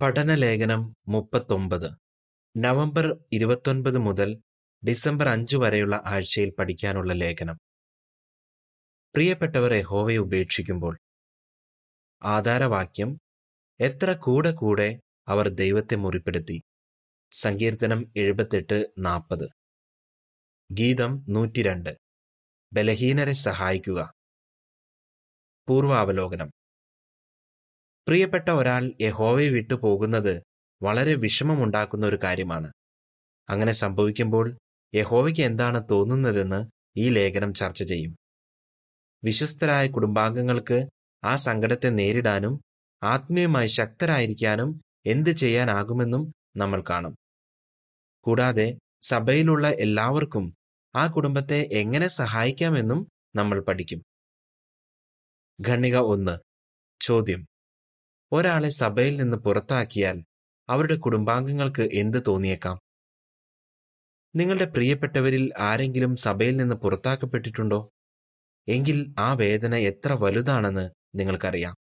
പഠനലേഖനം മുപ്പത്തൊമ്പത്. നവംബർ ഇരുപത്തൊൻപത് മുതൽ ഡിസംബർ അഞ്ച് വരെയുള്ള ആഴ്ചയിൽ പഠിക്കാനുള്ള ലേഖനം. പ്രിയപ്പെട്ടവർ യഹോവയെ ഉപേക്ഷിക്കുമ്പോൾ. ആധാരവാക്യം എത്ര കൂടെ കൂടെ അവർ ദൈവത്തെ മുറിപ്പെടുത്തി. സങ്കീർത്തനം എഴുപത്തെട്ട് നാൽപ്പത് ഗീതം നൂറ്റിരണ്ട്. ബലഹീനരെ സഹായിക്കുക. പൂർവാവലോകനം. പ്രിയപ്പെട്ട ഒരാൾ യഹോവയെ വിട്ടു പോകുന്നത് വളരെ വിഷമമുണ്ടാക്കുന്ന ഒരു കാര്യമാണ്. അങ്ങനെ സംഭവിക്കുമ്പോൾ യഹോവയ്ക്ക് എന്താണ് തോന്നുന്നതെന്ന് ഈ ലേഖനം ചർച്ച ചെയ്യും. വിശ്വസ്തരായ കുടുംബാംഗങ്ങൾക്ക് ആ സങ്കടത്തെ നേരിടാനും ആത്മീയമായി ശക്തരായിരിക്കാനും എന്ത് ചെയ്യാനാകുമെന്നും നമ്മൾ കാണും. കൂടാതെ സഭയിലുള്ള എല്ലാവർക്കും ആ കുടുംബത്തെ എങ്ങനെ സഹായിക്കാമെന്നും നമ്മൾ പഠിക്കും. ഖണ്ണിക ഒന്ന്. ചോദ്യം. ഒരാളെ സഭയിൽ നിന്ന് പുറത്താക്കിയാൽ അവരുടെ കുടുംബാംഗങ്ങൾക്ക് എന്ത് തോന്നിയേക്കാം? നിങ്ങളുടെ പ്രിയപ്പെട്ടവരിൽ ആരെങ്കിലും സഭയിൽ നിന്ന് പുറത്താക്കപ്പെട്ടിട്ടുണ്ടോ? എങ്കിൽ ആ വേദന എത്ര വലുതാണെന്ന് നിങ്ങൾക്കറിയാം.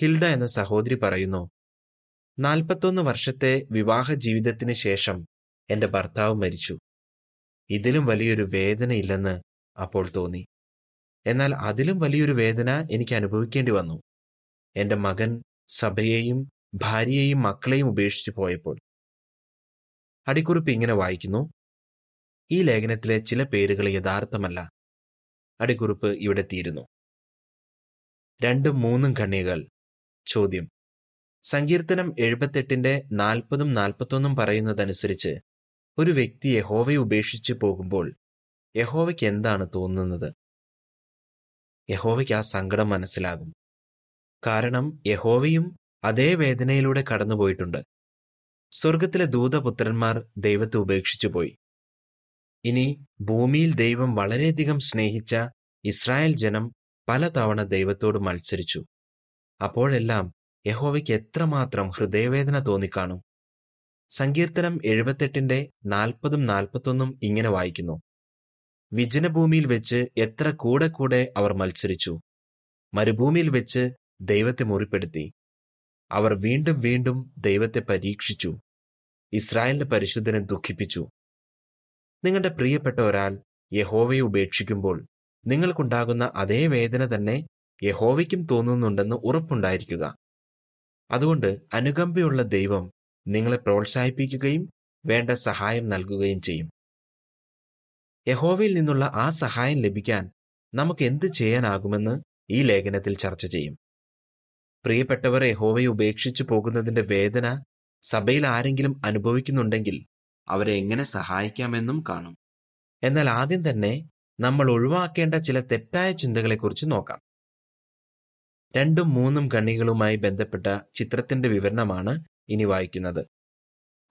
ഹിൽഡ എന്ന സഹോദരി പറയുന്നു നാൽപ്പത്തൊന്ന് വർഷത്തെ വിവാഹ ജീവിതത്തിന് ശേഷം എന്റെ ഭർത്താവ് മരിച്ചു. ഇതിലും വലിയൊരു വേദനയില്ലെന്ന് അപ്പോൾ തോന്നി. എന്നാൽ അതിലും വലിയൊരു വേദന എനിക്ക് അനുഭവിക്കേണ്ടി വന്നു. എന്റെ മകൻ സഭയെയും ഭാര്യയെയും മക്കളെയും ഉപേക്ഷിച്ചു പോയപ്പോൾ അടിക്കുറിപ്പ് ഇങ്ങനെ വായിക്കുന്നു. ഈ ലേഖനത്തിലെ ചില പേരുകൾ യഥാർത്ഥമല്ല. അടിക്കുറിപ്പ് ഇവിടെ തീരുന്നു. രണ്ടും മൂന്നും കണ്ണികൾ ചോദ്യം. സങ്കീർത്തനം എഴുപത്തെട്ടിന്റെ നാൽപ്പതും നാൽപ്പത്തൊന്നും പറയുന്നതനുസരിച്ച് ഒരു വ്യക്തി യഹോവയെ ഉപേക്ഷിച്ച് പോകുമ്പോൾ യഹോവയ്ക്ക് എന്താണ് തോന്നുന്നത്? യഹോവയ്ക്ക് ആ സങ്കടം മനസ്സിലാകും. കാരണം യഹോവയും അതേ വേദനയിലൂടെ കടന്നുപോയിട്ടുണ്ട്. സ്വർഗത്തിലെ ദൂതപുത്രന്മാർ ദൈവത്തെ ഉപേക്ഷിച്ചു പോയി ഇനി ഭൂമിയിൽ ദൈവം വളരെയധികം സ്നേഹിച്ച ഇസ്രായേൽ ജനം പലതവണ ദൈവത്തോട് മത്സരിച്ചു. അപ്പോഴെല്ലാം യഹോവയ്ക്ക് എത്രമാത്രം ഹൃദയവേദന തോന്നിക്കാണും. സങ്കീർത്തനം എഴുപത്തെട്ടിന്റെ നാൽപ്പതും നാൽപ്പത്തൊന്നും ഇങ്ങനെ വായിക്കുന്നു. വിജനഭൂമിയിൽ വെച്ച് എത്ര കൂടെ കൂടെ അവർ മത്സരിച്ചു. മരുഭൂമിയിൽ വെച്ച് ദൈവത്തെ മുറിപ്പെടുത്തി. അവർ വീണ്ടും വീണ്ടും ദൈവത്തെ പരീക്ഷിച്ചു. ഇസ്രായേലിന്റെ പരിശുദ്ധനെ ദുഃഖിപ്പിച്ചു. നിങ്ങളുടെ പ്രിയപ്പെട്ട ഒരാൾ യഹോവയെ ഉപേക്ഷിക്കുമ്പോൾ നിങ്ങൾക്കുണ്ടാകുന്ന അതേ വേദന തന്നെ യഹോവയ്ക്കും തോന്നുന്നുണ്ടെന്ന് ഉറപ്പുണ്ടായിരിക്കുക. അതുകൊണ്ട് അനുകമ്പയുള്ള ദൈവം നിങ്ങളെ പ്രോത്സാഹിപ്പിക്കുകയും വേണ്ട സഹായം നൽകുകയും ചെയ്യും. യഹോവയിൽ നിന്നുള്ള ആ സഹായം ലഭിക്കാൻ നമുക്ക് എന്ത് ചെയ്യാനാകുമെന്ന് ഈ ലേഖനത്തിൽ ചർച്ച ചെയ്യും. പ്രിയപ്പെട്ടവർ യഹോവയെ ഉപേക്ഷിച്ചു പോകുന്നതിന്റെ വേദന സഭയിൽ ആരെങ്കിലും അനുഭവിക്കുന്നുണ്ടെങ്കിൽ അവരെ എങ്ങനെ സഹായിക്കാമെന്നും കാണും. എന്നാൽ ആദ്യം തന്നെ നമ്മൾ ഒഴിവാക്കേണ്ട ചില തെറ്റായ ചിന്തകളെക്കുറിച്ച് നോക്കാം. രണ്ടും മൂന്നും കണ്ണികളുമായി ബന്ധപ്പെട്ട ചിത്രത്തിന്റെ വിവരണമാണ് ഇനി വായിക്കുന്നത്.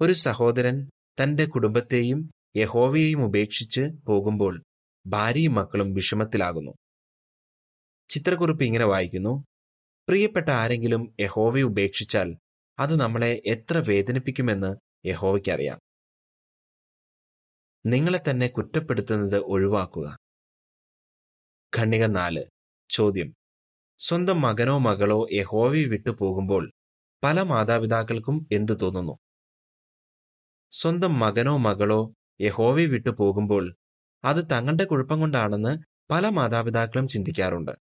ഒരു സഹോദരൻ തന്റെ കുടുംബത്തെയും യഹോവയെയും ഉപേക്ഷിച്ച് പോകുമ്പോൾ ഭാര്യയും മക്കളും വിഷമത്തിലാകുന്നു. ചിത്രക്കുറിപ്പ് ഇങ്ങനെ വായിക്കുന്നു. പ്രിയപ്പെട്ട ആരെങ്കിലും യഹോവയെ ഉപേക്ഷിച്ചാൽ അത് നമ്മളെ എത്ര വേദനിപ്പിക്കുമെന്ന് യഹോവയ്ക്കറിയാം. നിങ്ങളെ തന്നെ കുറ്റപ്പെടുത്തുന്നത് ഒഴിവാക്കുക. ഖണ്ണിക നാല്. ചോദ്യം. സ്വന്തം മകനോ മകളോ യഹോവയെ വിട്ടു പോകുമ്പോൾ പല മാതാപിതാക്കൾക്കും എന്തു തോന്നുന്നു? സ്വന്തം മകനോ മകളോ യഹോവയെ വിട്ടു പോകുമ്പോൾ അത് തങ്ങളുടെ കുഴപ്പം കൊണ്ടാണെന്ന് പല മാതാപിതാക്കളും ചിന്തിക്കാറുണ്ട്.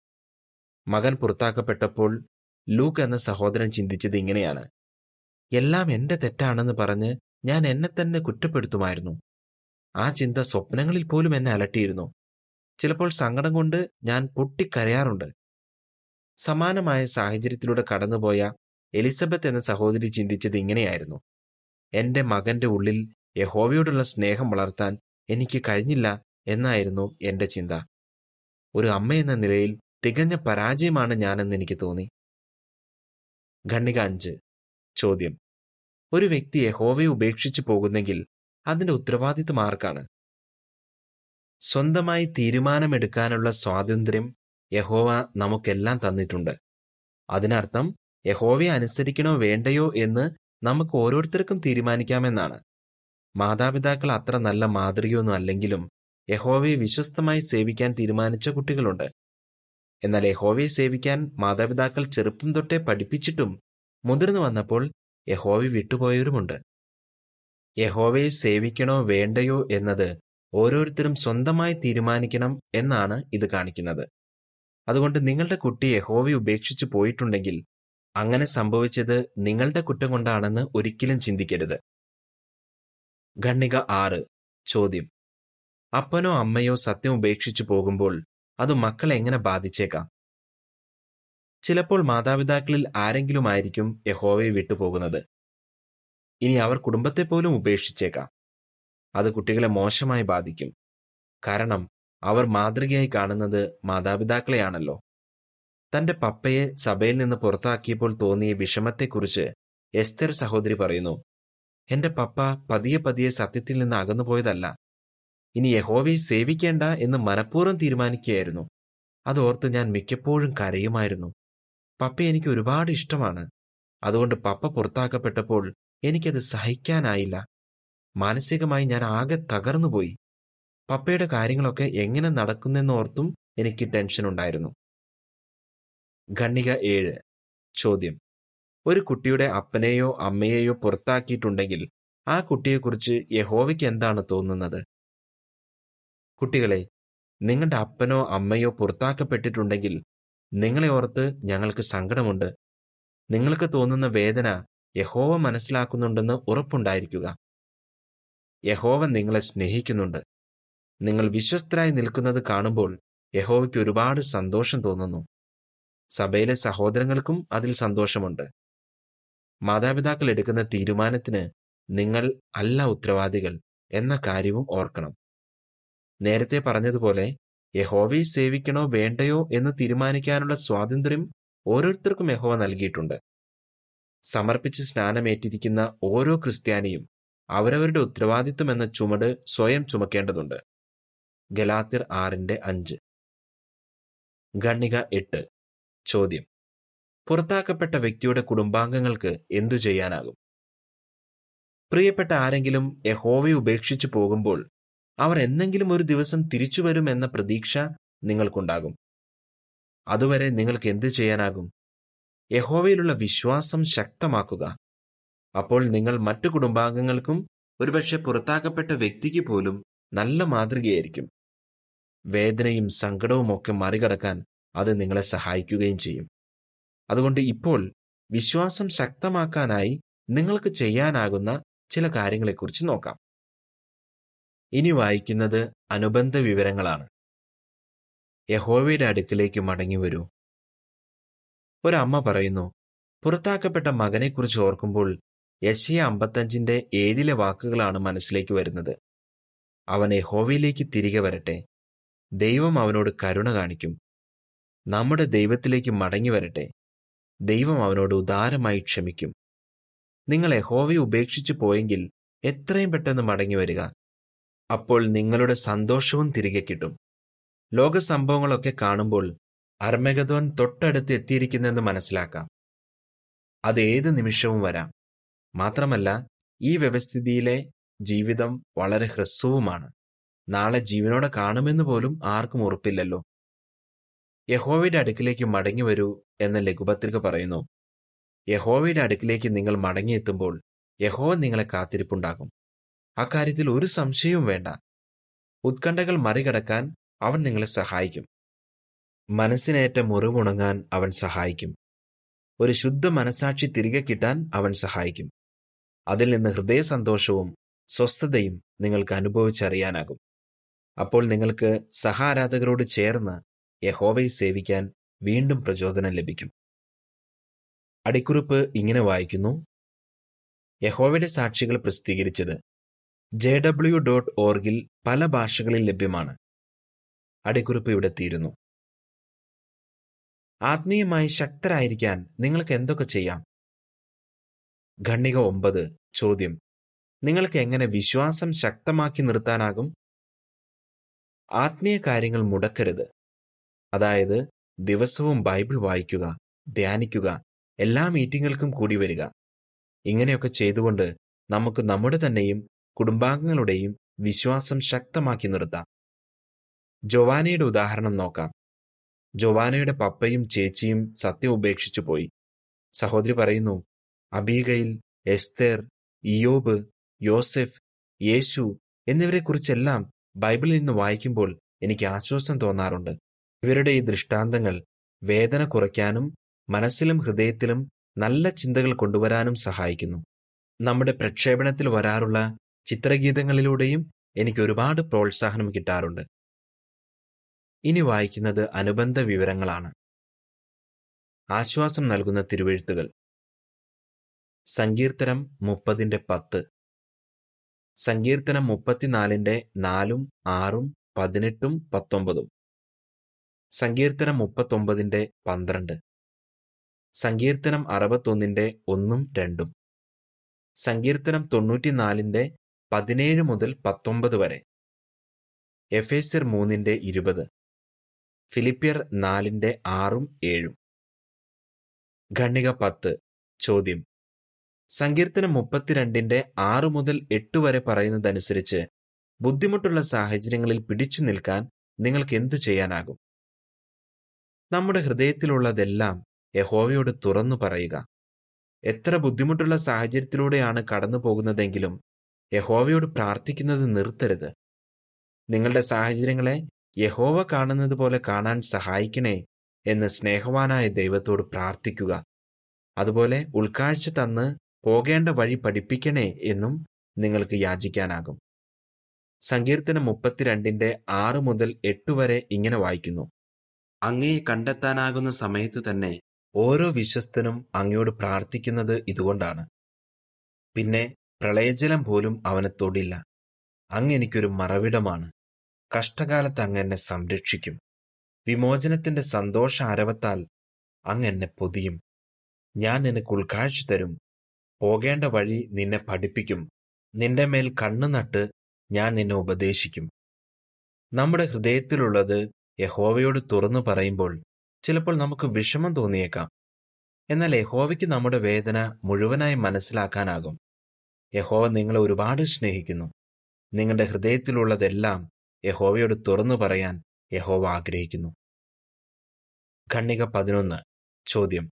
മകൻ പുറത്താക്കപ്പെട്ടപ്പോൾ ലൂക്ക് എന്ന സഹോദരൻ ചിന്തിച്ചത് ഇങ്ങനെയാണ്. എല്ലാം എന്റെ തെറ്റാണെന്ന് പറഞ്ഞ് ഞാൻ എന്നെ തന്നെ കുറ്റപ്പെടുത്തുമായിരുന്നു. ആ ചിന്ത സ്വപ്നങ്ങളിൽ പോലും എന്നെ അലട്ടിയിരുന്നു. ചിലപ്പോൾ സങ്കടം കൊണ്ട് ഞാൻ പൊട്ടിക്കരയാറുണ്ട്. സമാനമായ സാഹചര്യത്തിലൂടെ കടന്നുപോയ എലിസബത്ത് എന്ന സഹോദരി ചിന്തിച്ചത് ഇങ്ങനെയായിരുന്നു. എന്റെ മകന്റെ ഉള്ളിൽ യഹോവയോടുള്ള സ്നേഹം വളർത്താൻ എനിക്ക് കഴിഞ്ഞില്ല എന്നായിരുന്നു എന്റെ ചിന്ത. ഒരു അമ്മയെന്ന നിലയിൽ തികഞ്ഞ പരാജയമാണ് ഞാനെന്ന് എനിക്ക് തോന്നി. ഖണ്ണിക അഞ്ച്. ചോദ്യം. ഒരു വ്യക്തി യഹോവയെ ഉപേക്ഷിച്ചു പോകുന്നെങ്കിൽ അതിന്റെ ഉത്തരവാദിത്വം ആർക്കാണ്? സ്വന്തമായി തീരുമാനമെടുക്കാനുള്ള സ്വാതന്ത്ര്യം യഹോവ നമുക്കെല്ലാം തന്നിട്ടുണ്ട്. അതിനർത്ഥം യഹോവയെ അനുസരിക്കണോ വേണ്ടയോ എന്ന് നമുക്ക് ഓരോരുത്തർക്കും തീരുമാനിക്കാമെന്നാണ്. മാതാപിതാക്കൾ അത്ര നല്ല മാതൃകയൊന്നും അല്ലെങ്കിലും യഹോവയെ വിശ്വസ്തമായി സേവിക്കാൻ തീരുമാനിച്ച കുട്ടികളുണ്ട്. എന്നാൽ യഹോവയെ സേവിക്കാൻ മാതാപിതാക്കൾ ചെറുപ്പം തൊട്ടേ പഠിപ്പിച്ചിട്ടും മുതിർന്നു വന്നപ്പോൾ യഹോവ വിട്ടുപോയവരുമുണ്ട്. യഹോവയെ സേവിക്കണോ വേണ്ടയോ എന്നത് ഓരോരുത്തരും സ്വന്തമായി തീരുമാനിക്കണം എന്നാണ് ഇത് കാണിക്കുന്നത്. അതുകൊണ്ട് നിങ്ങളുടെ കുട്ടി യഹോവയെ ഉപേക്ഷിച്ചു പോയിട്ടുണ്ടെങ്കിൽ അങ്ങനെ സംഭവിച്ചത് നിങ്ങളുടെ കുറ്റം കൊണ്ടാണെന്ന് ഒരിക്കലും ചിന്തിക്കരുത്. ഖണ്ണിക ആറ്. ചോദ്യം. അപ്പനോ അമ്മയോ സത്യം ഉപേക്ഷിച്ചു പോകുമ്പോൾ അത് മക്കളെ എങ്ങനെ ബാധിച്ചേക്കാം? ചിലപ്പോൾ മാതാപിതാക്കളിൽ ആരെങ്കിലും ആയിരിക്കും യഹോവയെ വിട്ടുപോകുന്നത്. ഇനി അവർ കുടുംബത്തെ പോലും ഉപേക്ഷിച്ചേക്കാം. അത് കുട്ടികളെ മോശമായി ബാധിക്കും. കാരണം അവർ മാതൃകയായി കാണുന്നത് മാതാപിതാക്കളെയാണല്ലോ. തന്റെ പപ്പയെ സഭയിൽ നിന്ന് പുറത്താക്കിയപ്പോൾ തോന്നിയ വിഷമത്തെക്കുറിച്ച് എസ്തർ സഹോദരി പറയുന്നു എന്റെ പപ്പ പതിയെ പതിയെ സത്യത്തിൽ നിന്ന് അകന്നുപോയതല്ല. ഇനി യഹോവയെ സേവിക്കേണ്ട എന്ന് മനഃപൂർവം തീരുമാനിക്കുകയായിരുന്നു. അതോർത്ത് ഞാൻ മിക്കപ്പോഴും കരയുമായിരുന്നു. പപ്പ എനിക്ക് ഒരുപാട് ഇഷ്ടമാണ്. അതുകൊണ്ട് പപ്പ പുറത്താക്കപ്പെട്ടപ്പോൾ എനിക്കത് സഹിക്കാനായില്ല. മാനസികമായി ഞാൻ ആകെ തകർന്നുപോയി. പപ്പയുടെ കാര്യങ്ങളൊക്കെ എങ്ങനെ നടക്കുന്നെന്നോർത്തും എനിക്ക് ടെൻഷൻ ഉണ്ടായിരുന്നു. ഖണ്ണിക ഏഴ്. ചോദ്യം. ഒരു കുട്ടിയുടെ അപ്പനെയോ അമ്മയെയോ പുറത്താക്കിയിട്ടുണ്ടെങ്കിൽ ആ കുട്ടിയെക്കുറിച്ച് യഹോവയ്ക്ക് എന്താണ് തോന്നുന്നത്? കുട്ടികളെ നിങ്ങളുടെ അപ്പനോ അമ്മയോ പുറത്താക്കപ്പെട്ടിട്ടുണ്ടെങ്കിൽ നിങ്ങളെ ഓർത്ത് ഞങ്ങൾക്ക് സങ്കടമുണ്ട്. നിങ്ങൾക്ക് തോന്നുന്ന വേദന യഹോവ മനസ്സിലാക്കുന്നുണ്ടെന്ന് ഉറപ്പുണ്ടായിരിക്കുക. യഹോവ നിങ്ങളെ സ്നേഹിക്കുന്നുണ്ട്. നിങ്ങൾ വിശ്വസ്തരായി നിൽക്കുന്നത് കാണുമ്പോൾ യഹോവയ്ക്ക് ഒരുപാട് സന്തോഷം തോന്നുന്നു. സഭയിലെ സഹോദരങ്ങൾക്കും അതിൽ സന്തോഷമുണ്ട്. മാതാപിതാക്കൾ എടുക്കുന്ന തീരുമാനത്തിന് നിങ്ങൾ അല്ല ഉത്തരവാദികൾ എന്ന കാര്യവും ഓർക്കണം. നേരത്തെ പറഞ്ഞതുപോലെ യഹോവയെ സേവിക്കണോ വേണ്ടയോ എന്ന് തീരുമാനിക്കാനുള്ള സ്വാതന്ത്ര്യം ഓരോരുത്തർക്കും യഹോവ നൽകിയിട്ടുണ്ട്. സമർപ്പിച്ച് സ്നാനമേറ്റിരിക്കുന്ന ഓരോ ക്രിസ്ത്യാനിയും അവരവരുടെ ഉത്തരവാദിത്വം എന്ന ചുമട് സ്വയം ചുമക്കേണ്ടതുണ്ട്. ഗലാത്തിർ ആറിന്റെ അഞ്ച്. ഖണ്ണിക എട്ട്. ചോദ്യം. പുറത്താക്കപ്പെട്ട വ്യക്തിയുടെ കുടുംബാംഗങ്ങൾക്ക് എന്തു ചെയ്യാനാകും? പ്രിയപ്പെട്ട ആരെങ്കിലും യഹോവയെ ഉപേക്ഷിച്ചു പോകുമ്പോൾ അവർ എന്നെങ്കിലും ഒരു ദിവസം തിരിച്ചു വരുമെന്ന പ്രതീക്ഷ നിങ്ങൾക്കുണ്ടാകും. അതുവരെ നിങ്ങൾക്ക് എന്തു ചെയ്യാനാകും? യഹോവയിലുള്ള വിശ്വാസം ശക്തമാക്കുക. അപ്പോൾ നിങ്ങൾ മറ്റു കുടുംബാംഗങ്ങൾക്കും ഒരുപക്ഷെ പുറത്താക്കപ്പെട്ട വ്യക്തിക്ക് പോലും നല്ല മാതൃകയായിരിക്കും. വേദനയും സങ്കടവും ഒക്കെ മറികടക്കാൻ അത് നിങ്ങളെ സഹായിക്കുകയും ചെയ്യും. അതുകൊണ്ട് ഇപ്പോൾ വിശ്വാസം ശക്തമാക്കാനായി നിങ്ങൾക്ക് ചെയ്യാനാകുന്ന ചില കാര്യങ്ങളെക്കുറിച്ച് നോക്കാം. ഇനി വായിക്കുന്നത് അനുബന്ധ വിവരങ്ങളാണ്. യഹോവയുടെ അടുക്കിലേക്ക് മടങ്ങി വരൂ. ഒരമ്മ പറയുന്നു പുറത്താക്കപ്പെട്ട മകനെക്കുറിച്ച് ഓർക്കുമ്പോൾ യശയ അമ്പത്തഞ്ചിന്റെ ഏഴിലെ വാക്കുകളാണ് മനസ്സിലേക്ക് വരുന്നത്. അവൻ യഹോവയിലേക്ക് തിരികെ വരട്ടെ. ദൈവം അവനോട് കരുണ കാണിക്കും. നമ്മുടെ ദൈവത്തിലേക്ക് മടങ്ങി വരട്ടെ. ദൈവം അവനോട് ഉദാരമായി ക്ഷമിക്കും. നിങ്ങൾ യഹോവയെ ഉപേക്ഷിച്ചു പോയെങ്കിൽ എത്രയും പെട്ടെന്ന് മടങ്ങി വരിക. അപ്പോൾ നിങ്ങളുടെ സന്തോഷവും തിരികെ കിട്ടും. ലോക സംഭവങ്ങളൊക്കെ കാണുമ്പോൾ അർമഗതോൻ തൊട്ടടുത്ത് എത്തിയിരിക്കുന്നെന്ന് മനസ്സിലാക്കാം. അത് ഏത് നിമിഷവും വരാം. മാത്രമല്ല ഈ വ്യവസ്ഥിതിയിലെ ജീവിതം വളരെ ഹ്രസ്വവുമാണ്. നാളെ ജീവനോടെ കാണുമെന്ന് പോലും ആർക്കും ഉറപ്പില്ലല്ലോ. യഹോവയുടെ അടുക്കിലേക്ക് മടങ്ങി വരൂ എന്ന ലഘുപത്രിക പറയുന്നു. യഹോവയുടെ അടുക്കിലേക്ക് നിങ്ങൾ മടങ്ങിയെത്തുമ്പോൾ യഹോവ നിങ്ങളെ കാത്തിരിപ്പുണ്ടാകും അക്കാര്യത്തിൽ ഒരു സംശയവും വേണ്ട. ഉത്കണ്ഠകൾ മറികടക്കാൻ അവൻ നിങ്ങളെ സഹായിക്കും. മനസ്സിനേറ്റ മുറിവുണങ്ങാൻ അവൻ സഹായിക്കും. ഒരു ശുദ്ധ മനസാക്ഷി തിരികെ കിട്ടാൻ അവൻ സഹായിക്കും. അതിൽ നിന്ന് ഹൃദയ സന്തോഷവും സ്വസ്ഥതയും നിങ്ങൾക്ക് അനുഭവിച്ചറിയാനാകും. അപ്പോൾ നിങ്ങൾക്ക് സഹാരാധകരോട് ചേർന്ന് യഹോവയെ സേവിക്കാൻ വീണ്ടും പ്രചോദനം ലഭിക്കും. അടിക്കുറിപ്പ് ഇങ്ങനെ വായിക്കുന്നു. യഹോവയുടെ സാക്ഷികൾ പ്രസിദ്ധീകരിച്ചത് ജെ ഡബ്ല്യു ഡോട്ട് ഓർഗിൽ പല ഭാഷകളിൽ ലഭ്യമാണ്. അടിക്കുറിപ്പ് ഇവിടെ തീരുന്നു. ആത്മീയമായി ശക്തരായിരിക്കാൻ നിങ്ങൾക്ക് എന്തൊക്കെ ചെയ്യാം? ഖണ്ണിക ഒമ്പത് ചോദ്യം. നിങ്ങൾക്ക് എങ്ങനെ വിശ്വാസം ശക്തമാക്കി നിർത്താനാകും? ആത്മീയ കാര്യങ്ങൾ മുടക്കരുത്. അതായത് ദിവസവും ബൈബിൾ വായിക്കുക ധ്യാനിക്കുക എല്ലാ മീറ്റിങ്ങുകൾക്കും കൂടി വരിക. ഇങ്ങനെയൊക്കെ ചെയ്തുകൊണ്ട് നമുക്ക് നമ്മുടെ തന്നെയും കുടുംബാംഗങ്ങളുടെയും വിശ്വാസം ശക്തമാക്കി നിർത്താം. ജോവാനയുടെ ഉദാഹരണം നോക്കാം. ജോവാനയുടെ പപ്പയും ചേച്ചിയും സത്യം ഉപേക്ഷിച്ചു പോയി. സഹോദരി പറയുന്നു അബീഗയിൽ എസ്തേർ ഇയോബ് യോസെഫ് യേശു എന്നിവരെക്കുറിച്ചെല്ലാം ബൈബിളിൽ നിന്ന് വായിക്കുമ്പോൾ എനിക്ക് ആശ്വാസം തോന്നാറുണ്ട്. ഇവരുടെ ഈ ദൃഷ്ടാന്തങ്ങൾ വേദന കുറയ്ക്കാനും മനസ്സിലും ഹൃദയത്തിലും നല്ല ചിന്തകൾ കൊണ്ടുവരാനും സഹായിക്കുന്നു. നമ്മുടെ പ്രക്ഷേപണത്തിൽ വരാറുള്ള ചിത്രഗീതങ്ങളിലൂടെയും എനിക്ക് ഒരുപാട് പ്രോത്സാഹനം കിട്ടാറുണ്ട്. ഇനി വായിക്കുന്നത് അനുബന്ധ വിവരങ്ങളാണ്. ആശ്വാസം നൽകുന്ന തിരുവെഴുത്തുകൾ. സങ്കീർത്തനം മുപ്പതിന്റെ പത്ത്. സങ്കീർത്തനം മുപ്പത്തിനാലിന്റെ നാലും ആറും പതിനെട്ടും പത്തൊമ്പതും. സങ്കീർത്തനം മുപ്പത്തൊമ്പതിന്റെ പന്ത്രണ്ട്. സങ്കീർത്തനം അറുപത്തൊന്നിന്റെ ഒന്നും രണ്ടും. സങ്കീർത്തനം തൊണ്ണൂറ്റിനാലിന്റെ പതിനേഴ് മുതൽ പത്തൊമ്പത് വരെ. എഫേസ്യർ മൂന്നിന്റെ ഇരുപത്. ഫിലിപ്പിയർ നാലിന്റെ ആറും ഏഴും. ഖണ്ണിക പത്ത്. ചോദ്യം. സങ്കീർത്തനം മുപ്പത്തിരണ്ടിന്റെ ആറ് മുതൽ എട്ട് വരെ പറയുന്നതനുസരിച്ച് ബുദ്ധിമുട്ടുള്ള സാഹചര്യങ്ങളിൽ പിടിച്ചു നിൽക്കാൻ നിങ്ങൾക്ക് എന്തു ചെയ്യാനാകും? നമ്മുടെ ഹൃദയത്തിലുള്ളതെല്ലാം യഹോവയോട് തുറന്നു പറയുക. എത്ര ബുദ്ധിമുട്ടുള്ള സാഹചര്യത്തിലൂടെയാണ് കടന്നു പോകുന്നതെങ്കിലും യഹോവയോട് പ്രാർത്ഥിക്കുന്നത് നിർത്തരുത്. നിങ്ങളുടെ സാഹചര്യങ്ങളെ യഹോവ കാണുന്നത് പോലെ കാണാൻ സഹായിക്കണേ എന്ന് സ്നേഹവാനായ ദൈവത്തോട് പ്രാർത്ഥിക്കുക. അതുപോലെ ഉൾക്കാഴ്ച തന്ന് പോകേണ്ട വഴി പഠിപ്പിക്കണേ എന്നും നിങ്ങൾക്ക് യാചിക്കാനാകും. സങ്കീർത്തനം മുപ്പത്തിരണ്ടിന്റെ ആറ് മുതൽ എട്ട് വരെ ഇങ്ങനെ വായിക്കുന്നു. അങ്ങയെ കണ്ടെത്താനാകുന്ന സമയത്ത് തന്നെ ഓരോ വിശ്വസ്തനും അങ്ങയോട് പ്രാർത്ഥിക്കുന്നത് ഇതുകൊണ്ടാണ്. പിന്നെ പ്രളയജലം പോലും അവനെ തൊടില്ല. അങ്ങ് എനിക്കൊരു മറവിടമാണ്. കഷ്ടകാലത്ത് അങ്ങെന്നെ സംരക്ഷിക്കും. വിമോചനത്തിന്റെ സന്തോഷ ആരവത്താൽ അങ്ങ് എന്നെ പൊതിയും. ഞാൻ നിനക്ക് ഉൾക്കാഴ്ച തരും. പോകേണ്ട വഴി നിന്നെ പഠിപ്പിക്കും. നിന്റെ മേൽ കണ്ണു നട്ട് ഞാൻ നിന്നെ ഉപദേശിക്കും. നമ്മുടെ ഹൃദയത്തിലുള്ളത് യഹോവയോട് തുറന്നു പറയുമ്പോൾ ചിലപ്പോൾ നമുക്ക് വിഷമം തോന്നിയേക്കാം. എന്നാൽ യഹോവയ്ക്ക് നമ്മുടെ വേദന മുഴുവനായി മനസ്സിലാക്കാനാകും. യഹോവ നിങ്ങളെ ഒരുപാട് സ്നേഹിക്കുന്നു. നിങ്ങളുടെ ഹൃദയത്തിലുള്ളതെല്ലാം യഹോവയോട് തുറന്നു പറയാൻ യഹോവ ആഗ്രഹിക്കുന്നു. ഖണ്ണിക പതിനൊന്ന്. ചോദ്യം.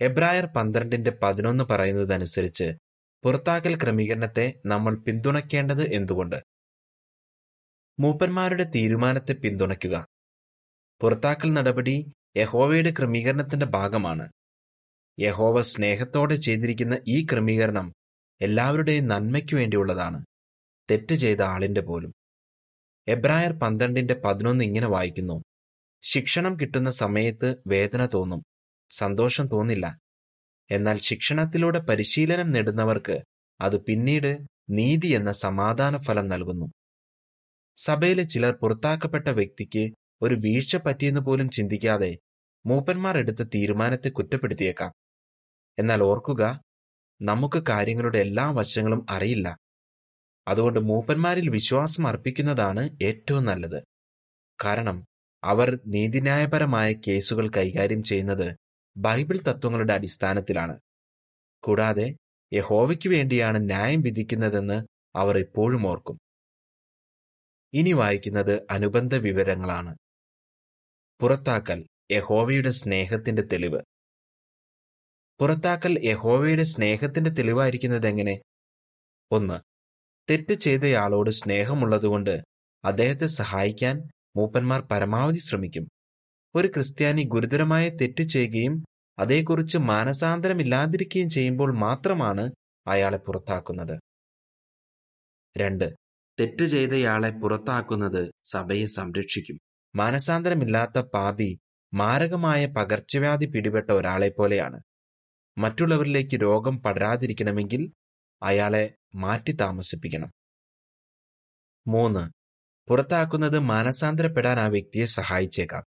എബ്രായർ പന്ത്രണ്ടിന്റെ പതിനൊന്ന് പറയുന്നതനുസരിച്ച് പുറത്താക്കൽ ക്രമീകരണത്തെ നമ്മൾ പിന്തുണയ്ക്കേണ്ടത് എന്തുകൊണ്ട്? മൂപ്പന്മാരുടെ തീരുമാനത്തെ പിന്തുണയ്ക്കുക. പുറത്താക്കൽ നടപടി യഹോവയുടെ ക്രമീകരണത്തിന്റെ ഭാഗമാണ്. യഹോവ സ്നേഹത്തോടെ ചെയ്തിരിക്കുന്ന ഈ ക്രമീകരണം എല്ലാവരുടെയും നന്മയ്ക്കു വേണ്ടിയുള്ളതാണ്. തെറ്റ് ചെയ്ത ആളിന്റെ പോലും. എബ്രായർ പന്ത്രണ്ടിന്റെ പതിനൊന്ന് ഇങ്ങനെ വായിക്കുന്നു. ശിക്ഷണം കിട്ടുന്ന സമയത്ത് വേദന തോന്നും. സന്തോഷം തോന്നില്ല. എന്നാൽ ശിക്ഷണത്തിലൂടെ പരിശീലനം നേടുന്നവർക്ക് അത് പിന്നീട് നീതി എന്ന സമാധാന ഫലം നൽകുന്നു. സഭയിലെ ചിലർ പുറത്താക്കപ്പെട്ട വ്യക്തിക്ക് ഒരു വീഴ്ച പറ്റിയെന്ന് പോലും ചിന്തിക്കാതെ മൂപ്പന്മാർ എടുത്ത തീരുമാനത്തെ കുറ്റപ്പെടുത്തിയേക്കാം. എന്നാൽ ഓർക്കുക നമുക്ക് കാര്യങ്ങളുടെ എല്ലാ വശങ്ങളും അറിയില്ല. അതുകൊണ്ട് മൂപ്പന്മാരിൽ വിശ്വാസം അർപ്പിക്കുന്നതാണ് ഏറ്റവും നല്ലത്. കാരണം അവർ നീതിന്യായപരമായ കേസുകൾ കൈകാര്യം ചെയ്യുന്നത് ബൈബിൾ തത്വങ്ങളുടെ അടിസ്ഥാനത്തിലാണ്. കൂടാതെ യഹോവയ്ക്ക് വേണ്ടിയാണ് ന്യായം വിധിക്കുന്നതെന്ന് അവർ എപ്പോഴും ഓർക്കും. ഇനി വായിക്കുന്നത് അനുബന്ധ വിവരങ്ങളാണ് പുറത്താക്കൽ യഹോവയുടെ സ്നേഹത്തിന്റെ തെളിവ്. പുറത്താക്കൽ യഹോവയുടെ സ്നേഹത്തിന്റെ തെളിവായിരിക്കുന്നത് എങ്ങനെ ഒന്ന് തെറ്റ് ചെയ്തയാളോട് സ്നേഹമുള്ളതുകൊണ്ട് അദ്ദേഹത്തെ സഹായിക്കാൻ മൂപ്പന്മാർ പരമാവധി ശ്രമിക്കും. ഒരു ക്രിസ്ത്യാനി ഗുരുതരമായ തെറ്റ് ചെയ്യുകയും അതേക്കുറിച്ച് മാനസാന്തരമില്ലാതിരിക്കുകയും ചെയ്യുമ്പോൾ മാത്രമാണ് അയാളെ പുറത്താക്കുന്നത്. രണ്ട് തെറ്റ് ചെയ്തയാളെ പുറത്താക്കുന്നത് സഭയെ സംരക്ഷിക്കും. മാനസാന്തരമില്ലാത്ത പാപി മാരകമായ പകർച്ചവ്യാധി പിടിപെട്ട ഒരാളെ പോലെയാണ് മറ്റുള്ളവരിലേക്ക് രോഗം പടരാതിരിക്കണമെങ്കിൽ അയാളെ മാറ്റി താമസിപ്പിക്കണം. മൂന്ന് പുറത്താക്കുന്നത് മാനസാന്തരപ്പെടാൻ ആ വ്യക്തിയെ സഹായിച്ചേക്കാം.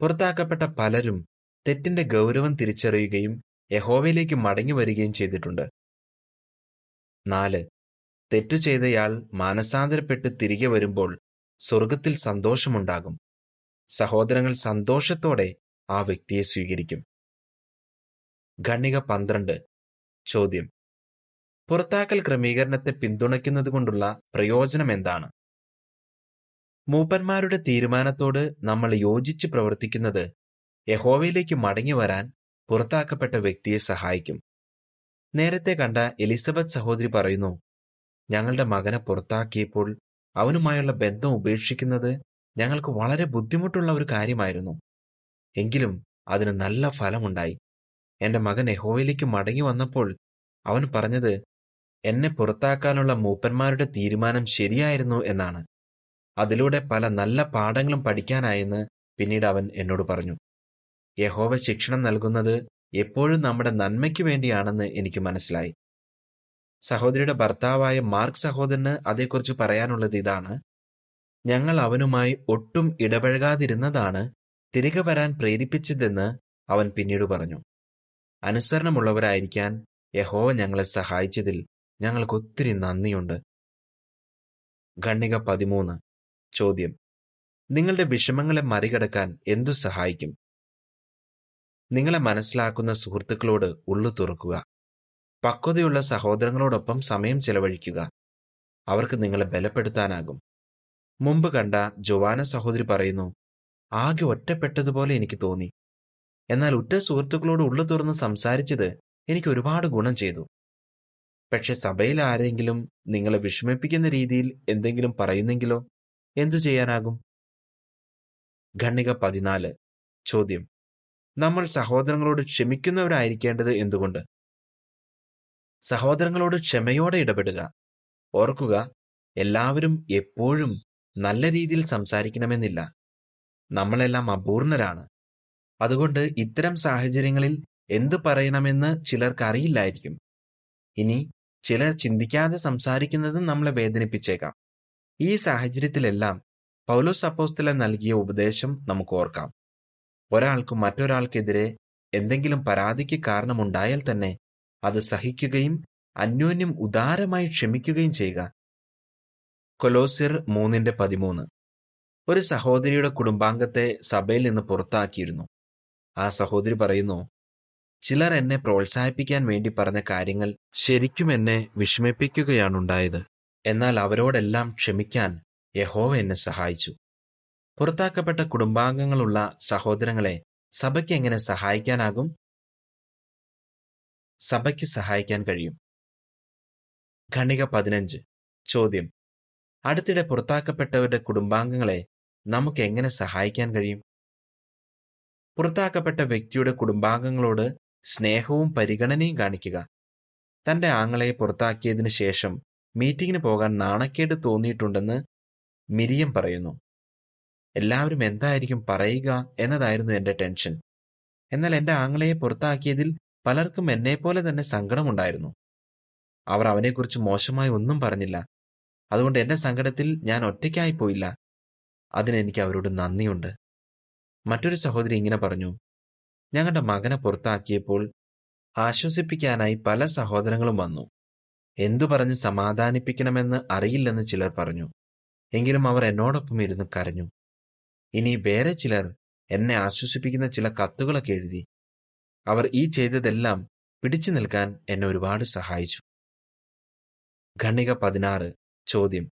പുറത്താക്കപ്പെട്ട പലരും തെറ്റിന്റെ ഗൗരവം തിരിച്ചറിയുകയും യഹോവയിലേക്ക് മടങ്ങി വരികയും ചെയ്തിട്ടുണ്ട്. നാല് തെറ്റു ചെയ്തയാൾ മാനസാന്തരപ്പെട്ട് തിരികെ വരുമ്പോൾ സ്വർഗത്തിൽ സന്തോഷമുണ്ടാകും. സഹോദരങ്ങൾ സന്തോഷത്തോടെ ആ വ്യക്തിയെ സ്വീകരിക്കും. ഖണ്ണിക പന്ത്രണ്ട്. ചോദ്യം. പുറത്താക്കൽ ക്രമീകരണത്തെ പിന്തുണയ്ക്കുന്നത് കൊണ്ടുള്ള പ്രയോജനം എന്താണ്? മൂപ്പന്മാരുടെ തീരുമാനത്തോട് നമ്മൾ യോജിച്ച് പ്രവർത്തിക്കുന്നത് യഹോവയിലേക്ക് മടങ്ങി വരാൻ പുറത്താക്കപ്പെട്ട വ്യക്തിയെ സഹായിക്കും. നേരത്തെ കണ്ട എലിസബത്ത് സഹോദരി പറയുന്നു ഞങ്ങളുടെ മകനെ പുറത്താക്കിയപ്പോൾ അവനുമായുള്ള ബന്ധം ഉപേക്ഷിക്കുന്നത് ഞങ്ങൾക്ക് വളരെ ബുദ്ധിമുട്ടുള്ള ഒരു കാര്യമായിരുന്നു. എങ്കിലും അതിന് നല്ല ഫലമുണ്ടായി. എന്റെ മകൻ യഹോവയിലേക്ക് മടങ്ങി വന്നപ്പോൾ അവൻ പറഞ്ഞത് എന്നെ പുറത്താക്കാനുള്ള മൂപ്പന്മാരുടെ തീരുമാനം ശരിയായിരുന്നു എന്നാണ്. അതിലൂടെ പല നല്ല പാഠങ്ങളും പഠിക്കാനായെന്ന് പിന്നീട് അവൻ എന്നോട് പറഞ്ഞു. യഹോവ ശിക്ഷണം നൽകുന്നത് എപ്പോഴും നമ്മുടെ നന്മയ്ക്ക് വേണ്ടിയാണെന്ന് എനിക്ക് മനസ്സിലായി. സഹോദരിയുടെ ഭർത്താവായ മാർക്ക് സഹോദരന് അതേക്കുറിച്ച് പറയാനുള്ളത് ഇതാണ്. ഞങ്ങൾ അവനുമായി ഒട്ടും ഇടപഴകാതിരുന്നതാണ് തിരികെ വരാൻ പ്രേരിപ്പിച്ചതെന്ന് അവൻ പിന്നീട് പറഞ്ഞു. അനുസരണമുള്ളവരായിരിക്കാൻ യഹോവ ഞങ്ങളെ സഹായിച്ചതിൽ ഞങ്ങൾക്ക് ഒത്തിരി നന്ദിയുണ്ട്. ഖണ്ണിക പതിമൂന്ന്. ചോദ്യം. നിങ്ങളുടെ വിഷമങ്ങളെ മറികടക്കാൻ എന്തു സഹായിക്കും? നിങ്ങളെ മനസ്സിലാക്കുന്ന സുഹൃത്തുക്കളോട് ഉള്ളു തുറക്കുക. പക്വതയുള്ള സഹോദരങ്ങളോടൊപ്പം സമയം ചെലവഴിക്കുക. അവർക്ക് നിങ്ങളെ ബലപ്പെടുത്താനാകും. മുമ്പ് കണ്ട ജോവാന സഹോദരി പറയുന്നു ആകെ ഒറ്റപ്പെട്ടതുപോലെ എനിക്ക് തോന്നി. എന്നാൽ ഉറ്റ സുഹൃത്തുക്കളോട് ഉള്ളു തുറന്ന് സംസാരിച്ചത് എനിക്ക് ഒരുപാട് ഗുണം ചെയ്തു. പക്ഷെ സഭയിൽ ആരെങ്കിലും നിങ്ങളെ വിഷമിപ്പിക്കുന്ന രീതിയിൽ എന്തെങ്കിലും പറയുന്നെങ്കിലോ എന്തു ചെയ്യാനാകും? ഖണ്ണിക പതിനാല്. ചോദ്യം. നമ്മൾ സഹോദരങ്ങളോട് ക്ഷമിക്കുന്നവരായിരിക്കേണ്ടത് എന്തുകൊണ്ട്? സഹോദരങ്ങളോട് ക്ഷമയോടെ ഇടപെടുക. ഓർക്കുക എല്ലാവരും എപ്പോഴും നല്ല രീതിയിൽ സംസാരിക്കണമെന്നില്ല. നമ്മളെല്ലാം അപൂർണരാണ്. അതുകൊണ്ട് ഇത്തരം സാഹചര്യങ്ങളിൽ എന്തു പറയണമെന്ന് ചിലർക്ക് അറിയില്ലായിരിക്കും ഇനി ചിലർ ചിന്തിക്കാതെ സംസാരിക്കുന്നതും നമ്മളെ വേദനിപ്പിച്ചേക്കാം. ഈ സാഹചര്യത്തിലെല്ലാം പൗലോസ് അപ്പോസ്തല നൽകിയ ഉപദേശം നമുക്ക് ഓർക്കാം. ഒരാൾക്ക് മറ്റൊരാൾക്കെതിരെ എന്തെങ്കിലും പരാതിക്ക് കാരണമുണ്ടായാൽ തന്നെ അത് സഹിക്കുകയും അന്യോന്യം ഉദാരമായി ക്ഷമിക്കുകയും ചെയ്യുക. കൊലോസിർ മൂന്നിന്റെ പതിമൂന്ന്. ഒരു സഹോദരിയുടെ കുടുംബാംഗത്തെ സഭയിൽ നിന്ന് പുറത്താക്കിയിരുന്നു. ആ സഹോദരി പറയുന്നു ചിലർ എന്നെ പ്രോത്സാഹിപ്പിക്കാൻ വേണ്ടി പറഞ്ഞ കാര്യങ്ങൾ ശരിക്കും എന്നെ വിഷമിപ്പിക്കുകയാണുണ്ടായത്. എന്നാൽ അവരോടെല്ലാം ക്ഷമിക്കാൻ യഹോവ എന്നെ സഹായിച്ചു. പുറത്താക്കപ്പെട്ട കുടുംബാംഗങ്ങളുള്ള സഹോദരങ്ങളെ സഭയ്ക്ക് എങ്ങനെ സഹായിക്കാനാകും? സഭയ്ക്ക് സഹായിക്കാൻ കഴിയും. ഖണിക പതിനഞ്ച്. ചോദ്യം. അടുത്തിടെ പുറത്താക്കപ്പെട്ടവരുടെ കുടുംബാംഗങ്ങളെ നമുക്ക് എങ്ങനെ സഹായിക്കാൻ കഴിയും? പുറത്താക്കപ്പെട്ട വ്യക്തിയുടെ കുടുംബാംഗങ്ങളോട് സ്നേഹവും പരിഗണനയും കാണിക്കുക. തന്റെ ആങ്ങളെ പുറത്താക്കിയതിനു ശേഷം മീറ്റിംഗിന് പോകാൻ നാണക്കേട് തോന്നിയിട്ടുണ്ടെന്ന് മിരിയം പറയുന്നു. എല്ലാവരും എന്തായിരിക്കും പറയുക എന്നതായിരുന്നു എന്റെ ടെൻഷൻ. എന്നാൽ എന്റെ ആങ്ങളയെ പുറത്താക്കിയതിൽ പലർക്കും എന്നെപ്പോലെ തന്നെ സങ്കടമുണ്ടായിരുന്നു. അവർ അവനെക്കുറിച്ച് മോശമായി ഒന്നും പറഞ്ഞില്ല. അതുകൊണ്ട് എന്റെ സങ്കടത്തിൽ ഞാൻ ഒറ്റയ്ക്കായി പോയില്ല. അതിനെനിക്ക് അവരോട് നന്ദിയുണ്ട്. മറ്റൊരു സഹോദരി ഇങ്ങനെ പറഞ്ഞു ഞങ്ങളുടെ മകനെ പുറത്താക്കിയപ്പോൾ ആശ്വസിപ്പിക്കാനായി പല സഹോദരങ്ങളും വന്നു. എന്തു പറഞ്ഞ് സമാധാനിപ്പിക്കണമെന്ന് അറിയില്ലെന്ന് ചിലർ പറഞ്ഞു. എങ്കിലും അവർ എന്നോടൊപ്പം ഇരുന്ന് കരഞ്ഞു. ഇനി വേറെ ചിലർ എന്നെ ആശ്വസിപ്പിക്കുന്ന ചില കത്തുകളൊക്കെ എഴുതി അവർ ഈ ചെയ്തതെല്ലാം പിടിച്ചു നിൽക്കാൻ എന്നെ ഒരുപാട് സഹായിച്ചു. ഖണ്ണിക പതിനാറ്. ചോദ്യം.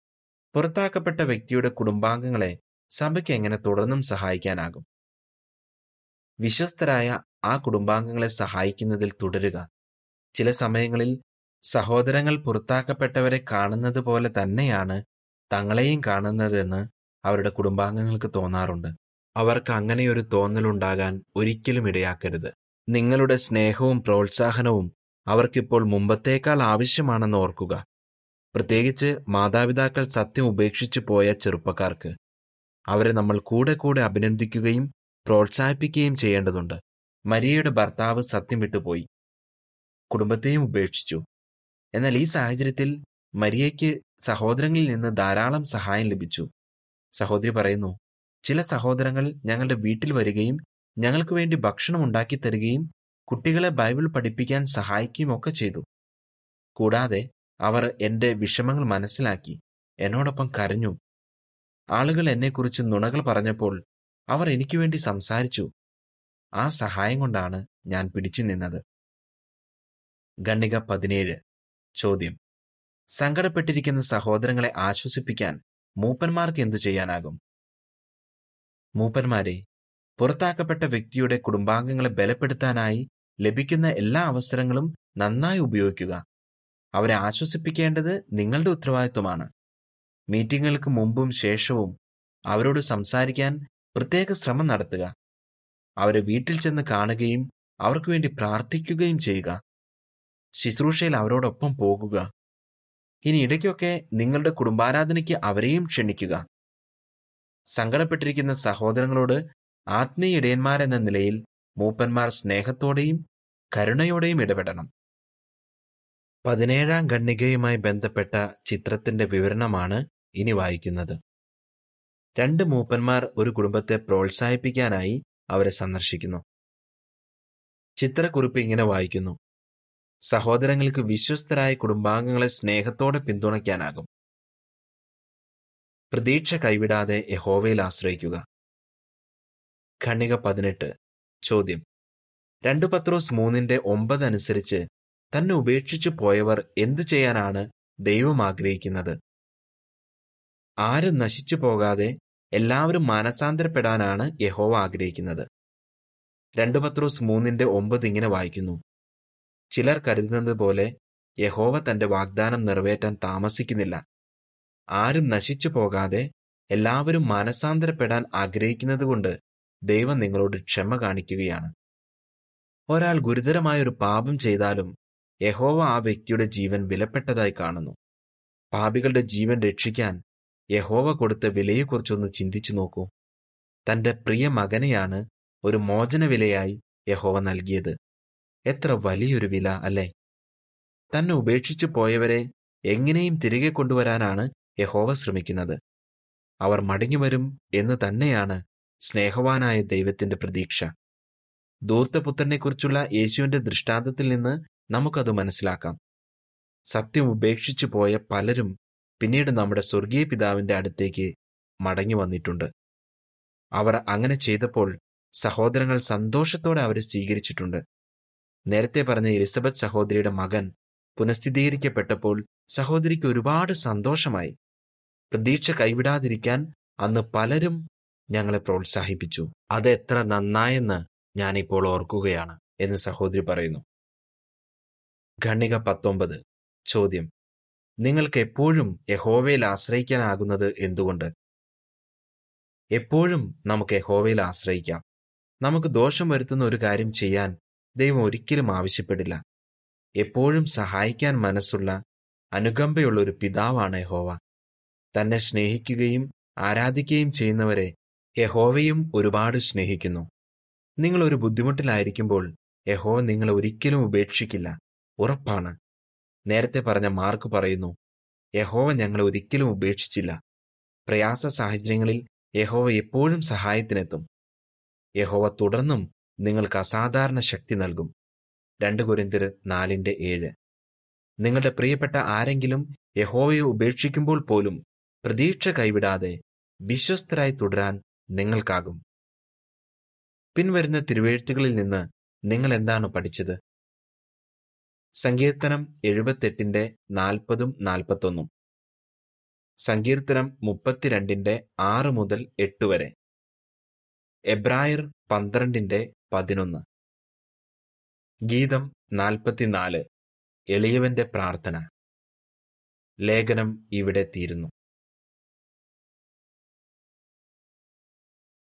പുറത്താക്കപ്പെട്ട വ്യക്തിയുടെ കുടുംബാംഗങ്ങളെ സഭയ്ക്ക് എങ്ങനെ തുടർന്നും സഹായിക്കാനാകും? വിശ്വസ്തരായ ആ കുടുംബാംഗങ്ങളെ സഹായിക്കുന്നതിൽ തുടരുക. ചില സമയങ്ങളിൽ സഹോദരങ്ങൾ പുറത്താക്കപ്പെട്ടവരെ കാണുന്നത് പോലെ തന്നെയാണ് തങ്ങളെയും കാണുന്നതെന്ന് അവരുടെ കുടുംബാംഗങ്ങൾക്ക് തോന്നാറുണ്ട്. അവർക്ക് അങ്ങനെയൊരു തോന്നലുണ്ടാകാൻ ഒരിക്കലും ഇടയാക്കരുത്. നിങ്ങളുടെ സ്നേഹവും പ്രോത്സാഹനവും അവർക്കിപ്പോൾ മുമ്പത്തേക്കാൾ ആവശ്യമാണെന്ന് ഓർക്കുക. പ്രത്യേകിച്ച് മാതാപിതാക്കൾ സത്യം ഉപേക്ഷിച്ചു പോയ ചെറുപ്പക്കാർക്ക്. അവരെ നമ്മൾ കൂടെ കൂടെ അഭിനന്ദിക്കുകയും പ്രോത്സാഹിപ്പിക്കുകയും ചെയ്യേണ്ടതുണ്ട്. മരിയയുടെ ഭർത്താവ് സത്യം വിട്ടുപോയി. കുടുംബത്തെയും ഉപേക്ഷിച്ചു. എന്നാൽ ഈ സാഹചര്യത്തിൽ മരിയയ്ക്ക് സഹോദരങ്ങളിൽ നിന്ന് ധാരാളം സഹായം ലഭിച്ചു. സഹോദരി പറയുന്നു ചില സഹോദരങ്ങൾ ഞങ്ങളുടെ വീട്ടിൽ വരികയും ഞങ്ങൾക്ക് വേണ്ടി ഭക്ഷണം ഉണ്ടാക്കി തരികയും കുട്ടികളെ ബൈബിൾ പഠിപ്പിക്കാൻ സഹായിക്കുകയും ഒക്കെ ചെയ്തു. കൂടാതെ അവർ എന്റെ വിഷമങ്ങൾ മനസ്സിലാക്കി എന്നോടൊപ്പം കരഞ്ഞു. ആളുകൾ എന്നെക്കുറിച്ച് നുണകൾ പറഞ്ഞപ്പോൾ അവർ എനിക്ക് വേണ്ടി സംസാരിച്ചു. ആ സഹായം കൊണ്ടാണ് ഞാൻ പിടിച്ചു നിന്നത്. ഖണ്ഡിക പതിനേഴ്. ചോദ്യം. സങ്കടപ്പെട്ടിരിക്കുന്ന സഹോദരങ്ങളെ ആശ്വസിപ്പിക്കാൻ മൂപ്പന്മാർക്ക് എന്തു ചെയ്യാനാകും? മൂപ്പന്മാരെ പുറത്താക്കപ്പെട്ട വ്യക്തിയുടെ കുടുംബാംഗങ്ങളെ ബലപ്പെടുത്താനായി ലഭിക്കുന്ന എല്ലാ അവസരങ്ങളും നന്നായി ഉപയോഗിക്കുക. അവരെ ആശ്വസിപ്പിക്കേണ്ടത് നിങ്ങളുടെ ഉത്തരവാദിത്വമാണ്. മീറ്റിങ്ങുകൾക്ക് മുമ്പും ശേഷവും അവരോട് സംസാരിക്കാൻ പ്രത്യേക ശ്രമം നടത്തുക. അവരെ വീട്ടിൽ ചെന്ന് കാണുകയും അവർക്ക് വേണ്ടി പ്രാർത്ഥിക്കുകയും ചെയ്യുക. ശുശ്രൂഷയിൽ അവരോടൊപ്പം പോകുക. ഇനി ഇടയ്ക്കൊക്കെ നിങ്ങളുടെ കുടുംബാരാധനയ്ക്ക് അവരെയും ക്ഷണിക്കുക. സങ്കടപ്പെട്ടിരിക്കുന്ന സഹോദരങ്ങളോട് ആത്മീയ ഇടയന്മാരെന്ന നിലയിൽ മൂപ്പന്മാർ സ്നേഹത്തോടെയും കരുണയോടെയും ഇടപെടണം. പതിനേഴാം ഖണ്ഡികയുമായി ബന്ധപ്പെട്ട ചിത്രത്തിന്റെ വിവരണമാണ് ഇനി വായിക്കുന്നത്. രണ്ട് മൂപ്പന്മാർ ഒരു കുടുംബത്തെ പ്രോത്സാഹിപ്പിക്കാനായി അവരെ സന്ദർശിക്കുന്നു. ചിത്രക്കുറിപ്പ് ഇങ്ങനെ വായിക്കുന്നു. സഹോദരങ്ങൾക്ക് വിശ്വസ്തരായ കുടുംബാംഗങ്ങളെ സ്നേഹത്തോടെ പിന്തുണയ്ക്കാനാകും. പ്രതീക്ഷ കൈവിടാതെ യഹോവയിൽ ആശ്രയിക്കുക. ഖണ്ണിക പതിനെട്ട്. ചോദ്യം. രണ്ടു പത്രോസ് മൂന്നിന്റെ ഒമ്പത് അനുസരിച്ച് തന്നെ ഉപേക്ഷിച്ചു പോയവർ എന്തു ചെയ്യാനാണ് ദൈവം ആഗ്രഹിക്കുന്നത്? ആരും നശിച്ചു പോകാതെ എല്ലാവരും മാനസാന്തരപ്പെടാനാണ് യഹോവ ആഗ്രഹിക്കുന്നത്. രണ്ടു പത്രോസ് മൂന്നിന്റെ ഒമ്പത് ഇങ്ങനെ വായിക്കുന്നു. ചിലർ കരുതുന്നത് പോലെ യഹോവ തന്റെ വാഗ്ദാനം നിറവേറ്റാൻ താമസിക്കുന്നില്ല. ആരും നശിച്ചു പോകാതെ എല്ലാവരും മാനസാന്തരപ്പെടാൻ ആഗ്രഹിക്കുന്നതുകൊണ്ട് ദൈവം നിങ്ങളോട് ക്ഷമ കാണിക്കുകയാണ്. ഒരാൾ ഗുരുതരമായ ഒരു പാപം ചെയ്താലും യഹോവ ആ വ്യക്തിയുടെ ജീവൻ വിലപ്പെട്ടതായി കാണുന്നു. പാപികളുടെ ജീവൻ രക്ഷിക്കാൻ യഹോവ കൊടുത്ത വിലയെക്കുറിച്ചൊന്ന് ചിന്തിച്ചു നോക്കൂ. തന്റെ പ്രിയ മകനെയാണ് ഒരു മോചന വിലയായി യഹോവ നൽകിയത്. എത്ര വലിയൊരു വില അല്ലേ? തന്നെ ഉപേക്ഷിച്ചു പോയവരെ എങ്ങനെയും തിരികെ കൊണ്ടുവരാനാണ് യഹോവ ശ്രമിക്കുന്നത്. അവർ മടങ്ങിവരും എന്ന് തന്നെയാണ് സ്നേഹവാനായ ദൈവത്തിന്റെ പ്രതീക്ഷ. ദൂർത്തപുത്രനെക്കുറിച്ചുള്ള യേശുവിന്റെ ദൃഷ്ടാന്തത്തിൽ നിന്ന് നമുക്കത് മനസ്സിലാക്കാം. സത്യം ഉപേക്ഷിച്ചു പോയ പലരും പിന്നീട് നമ്മുടെ സ്വർഗീയ പിതാവിന്റെ അടുത്തേക്ക് മടങ്ങി വന്നിട്ടുണ്ട്. അവർ അങ്ങനെ ചെയ്തപ്പോൾ സഹോദരങ്ങൾ സന്തോഷത്തോടെ അവരെ സ്വീകരിച്ചിട്ടുണ്ട്. നേരത്തെ പറഞ്ഞ എലിസബത്ത് സഹോദരിയുടെ മകൻ പുനഃസ്ഥിരീകരിക്കപ്പെട്ടപ്പോൾ സഹോദരിക്ക് ഒരുപാട് സന്തോഷമായി. പ്രതീക്ഷ കൈവിടാതിരിക്കാൻ അന്ന് പലരും ഞങ്ങളെ പ്രോത്സാഹിപ്പിച്ചു. അത് എത്ര നന്നായെന്ന് ഞാനിപ്പോൾ ഓർക്കുകയാണ് എന്ന് സഹോദരി പറയുന്നു. ഖണ്ണിക പത്തൊമ്പത്. ചോദ്യം. നിങ്ങൾക്ക് എപ്പോഴും യഹോവയിൽ ആശ്രയിക്കാനാകുന്നത് എന്തുകൊണ്ട്? എപ്പോഴും നമുക്ക് യഹോവയിൽ ആശ്രയിക്കാം. നമുക്ക് ദോഷം വരുത്തുന്ന ഒരു കാര്യം ചെയ്യാൻ ദൈവം ഒരിക്കലും ആവശ്യപ്പെടില്ല. എപ്പോഴും സഹായിക്കാൻ മനസ്സുള്ള അനുകമ്പയുള്ള ഒരു പിതാവാണ് യഹോവ. തന്നെ സ്നേഹിക്കുകയും ആരാധിക്കുകയും ചെയ്യുന്നവരെ യഹോവയും ഒരുപാട് സ്നേഹിക്കുന്നു. നിങ്ങൾ ഒരു ബുദ്ധിമുട്ടിലായിരിക്കുമ്പോൾ യഹോവ നിങ്ങളെ ഒരിക്കലും ഉപേക്ഷിക്കില്ല. ഉറപ്പാണ്. നേരത്തെ പറഞ്ഞ മാർക്ക് പറയുന്നു യഹോവ ഞങ്ങളെ ഒരിക്കലും ഉപേക്ഷിച്ചില്ല. പ്രയാസ സാഹചര്യങ്ങളിൽ യഹോവ എപ്പോഴും സഹായത്തിനെത്തും. യഹോവ തുടർന്നും നിങ്ങൾക്ക് അസാധാരണ ശക്തി നൽകും. രണ്ട് കുരിന്തിർ നാലിന്റെ ഏഴ്. നിങ്ങളുടെ പ്രിയപ്പെട്ട ആരെങ്കിലും യഹോവയെ ഉപേക്ഷിക്കുമ്പോൾ പോലും പ്രതീക്ഷ കൈവിടാതെ വിശ്വസ്തരായി തുടരാൻ നിങ്ങൾക്കാകും. പിൻവരുന്ന തിരുവെഴുത്തുകളിൽ നിന്ന് നിങ്ങൾ എന്താണ് പഠിച്ചത്? സങ്കീർത്തനം എഴുപത്തെട്ടിന്റെ നാൽപ്പതും നാൽപ്പത്തൊന്നും. സങ്കീർത്തനം മുപ്പത്തിരണ്ടിന്റെ ആറ് മുതൽ എട്ട് വരെ. എബ്രായർ പന്ത്രണ്ടിന്റെ പതിനൊന്ന്. ഗീതം നാൽപ്പത്തിനാല്. എളിയവന്റെ പ്രാർത്ഥന. ലേഖനം ഇവിടെ തീരുന്നു.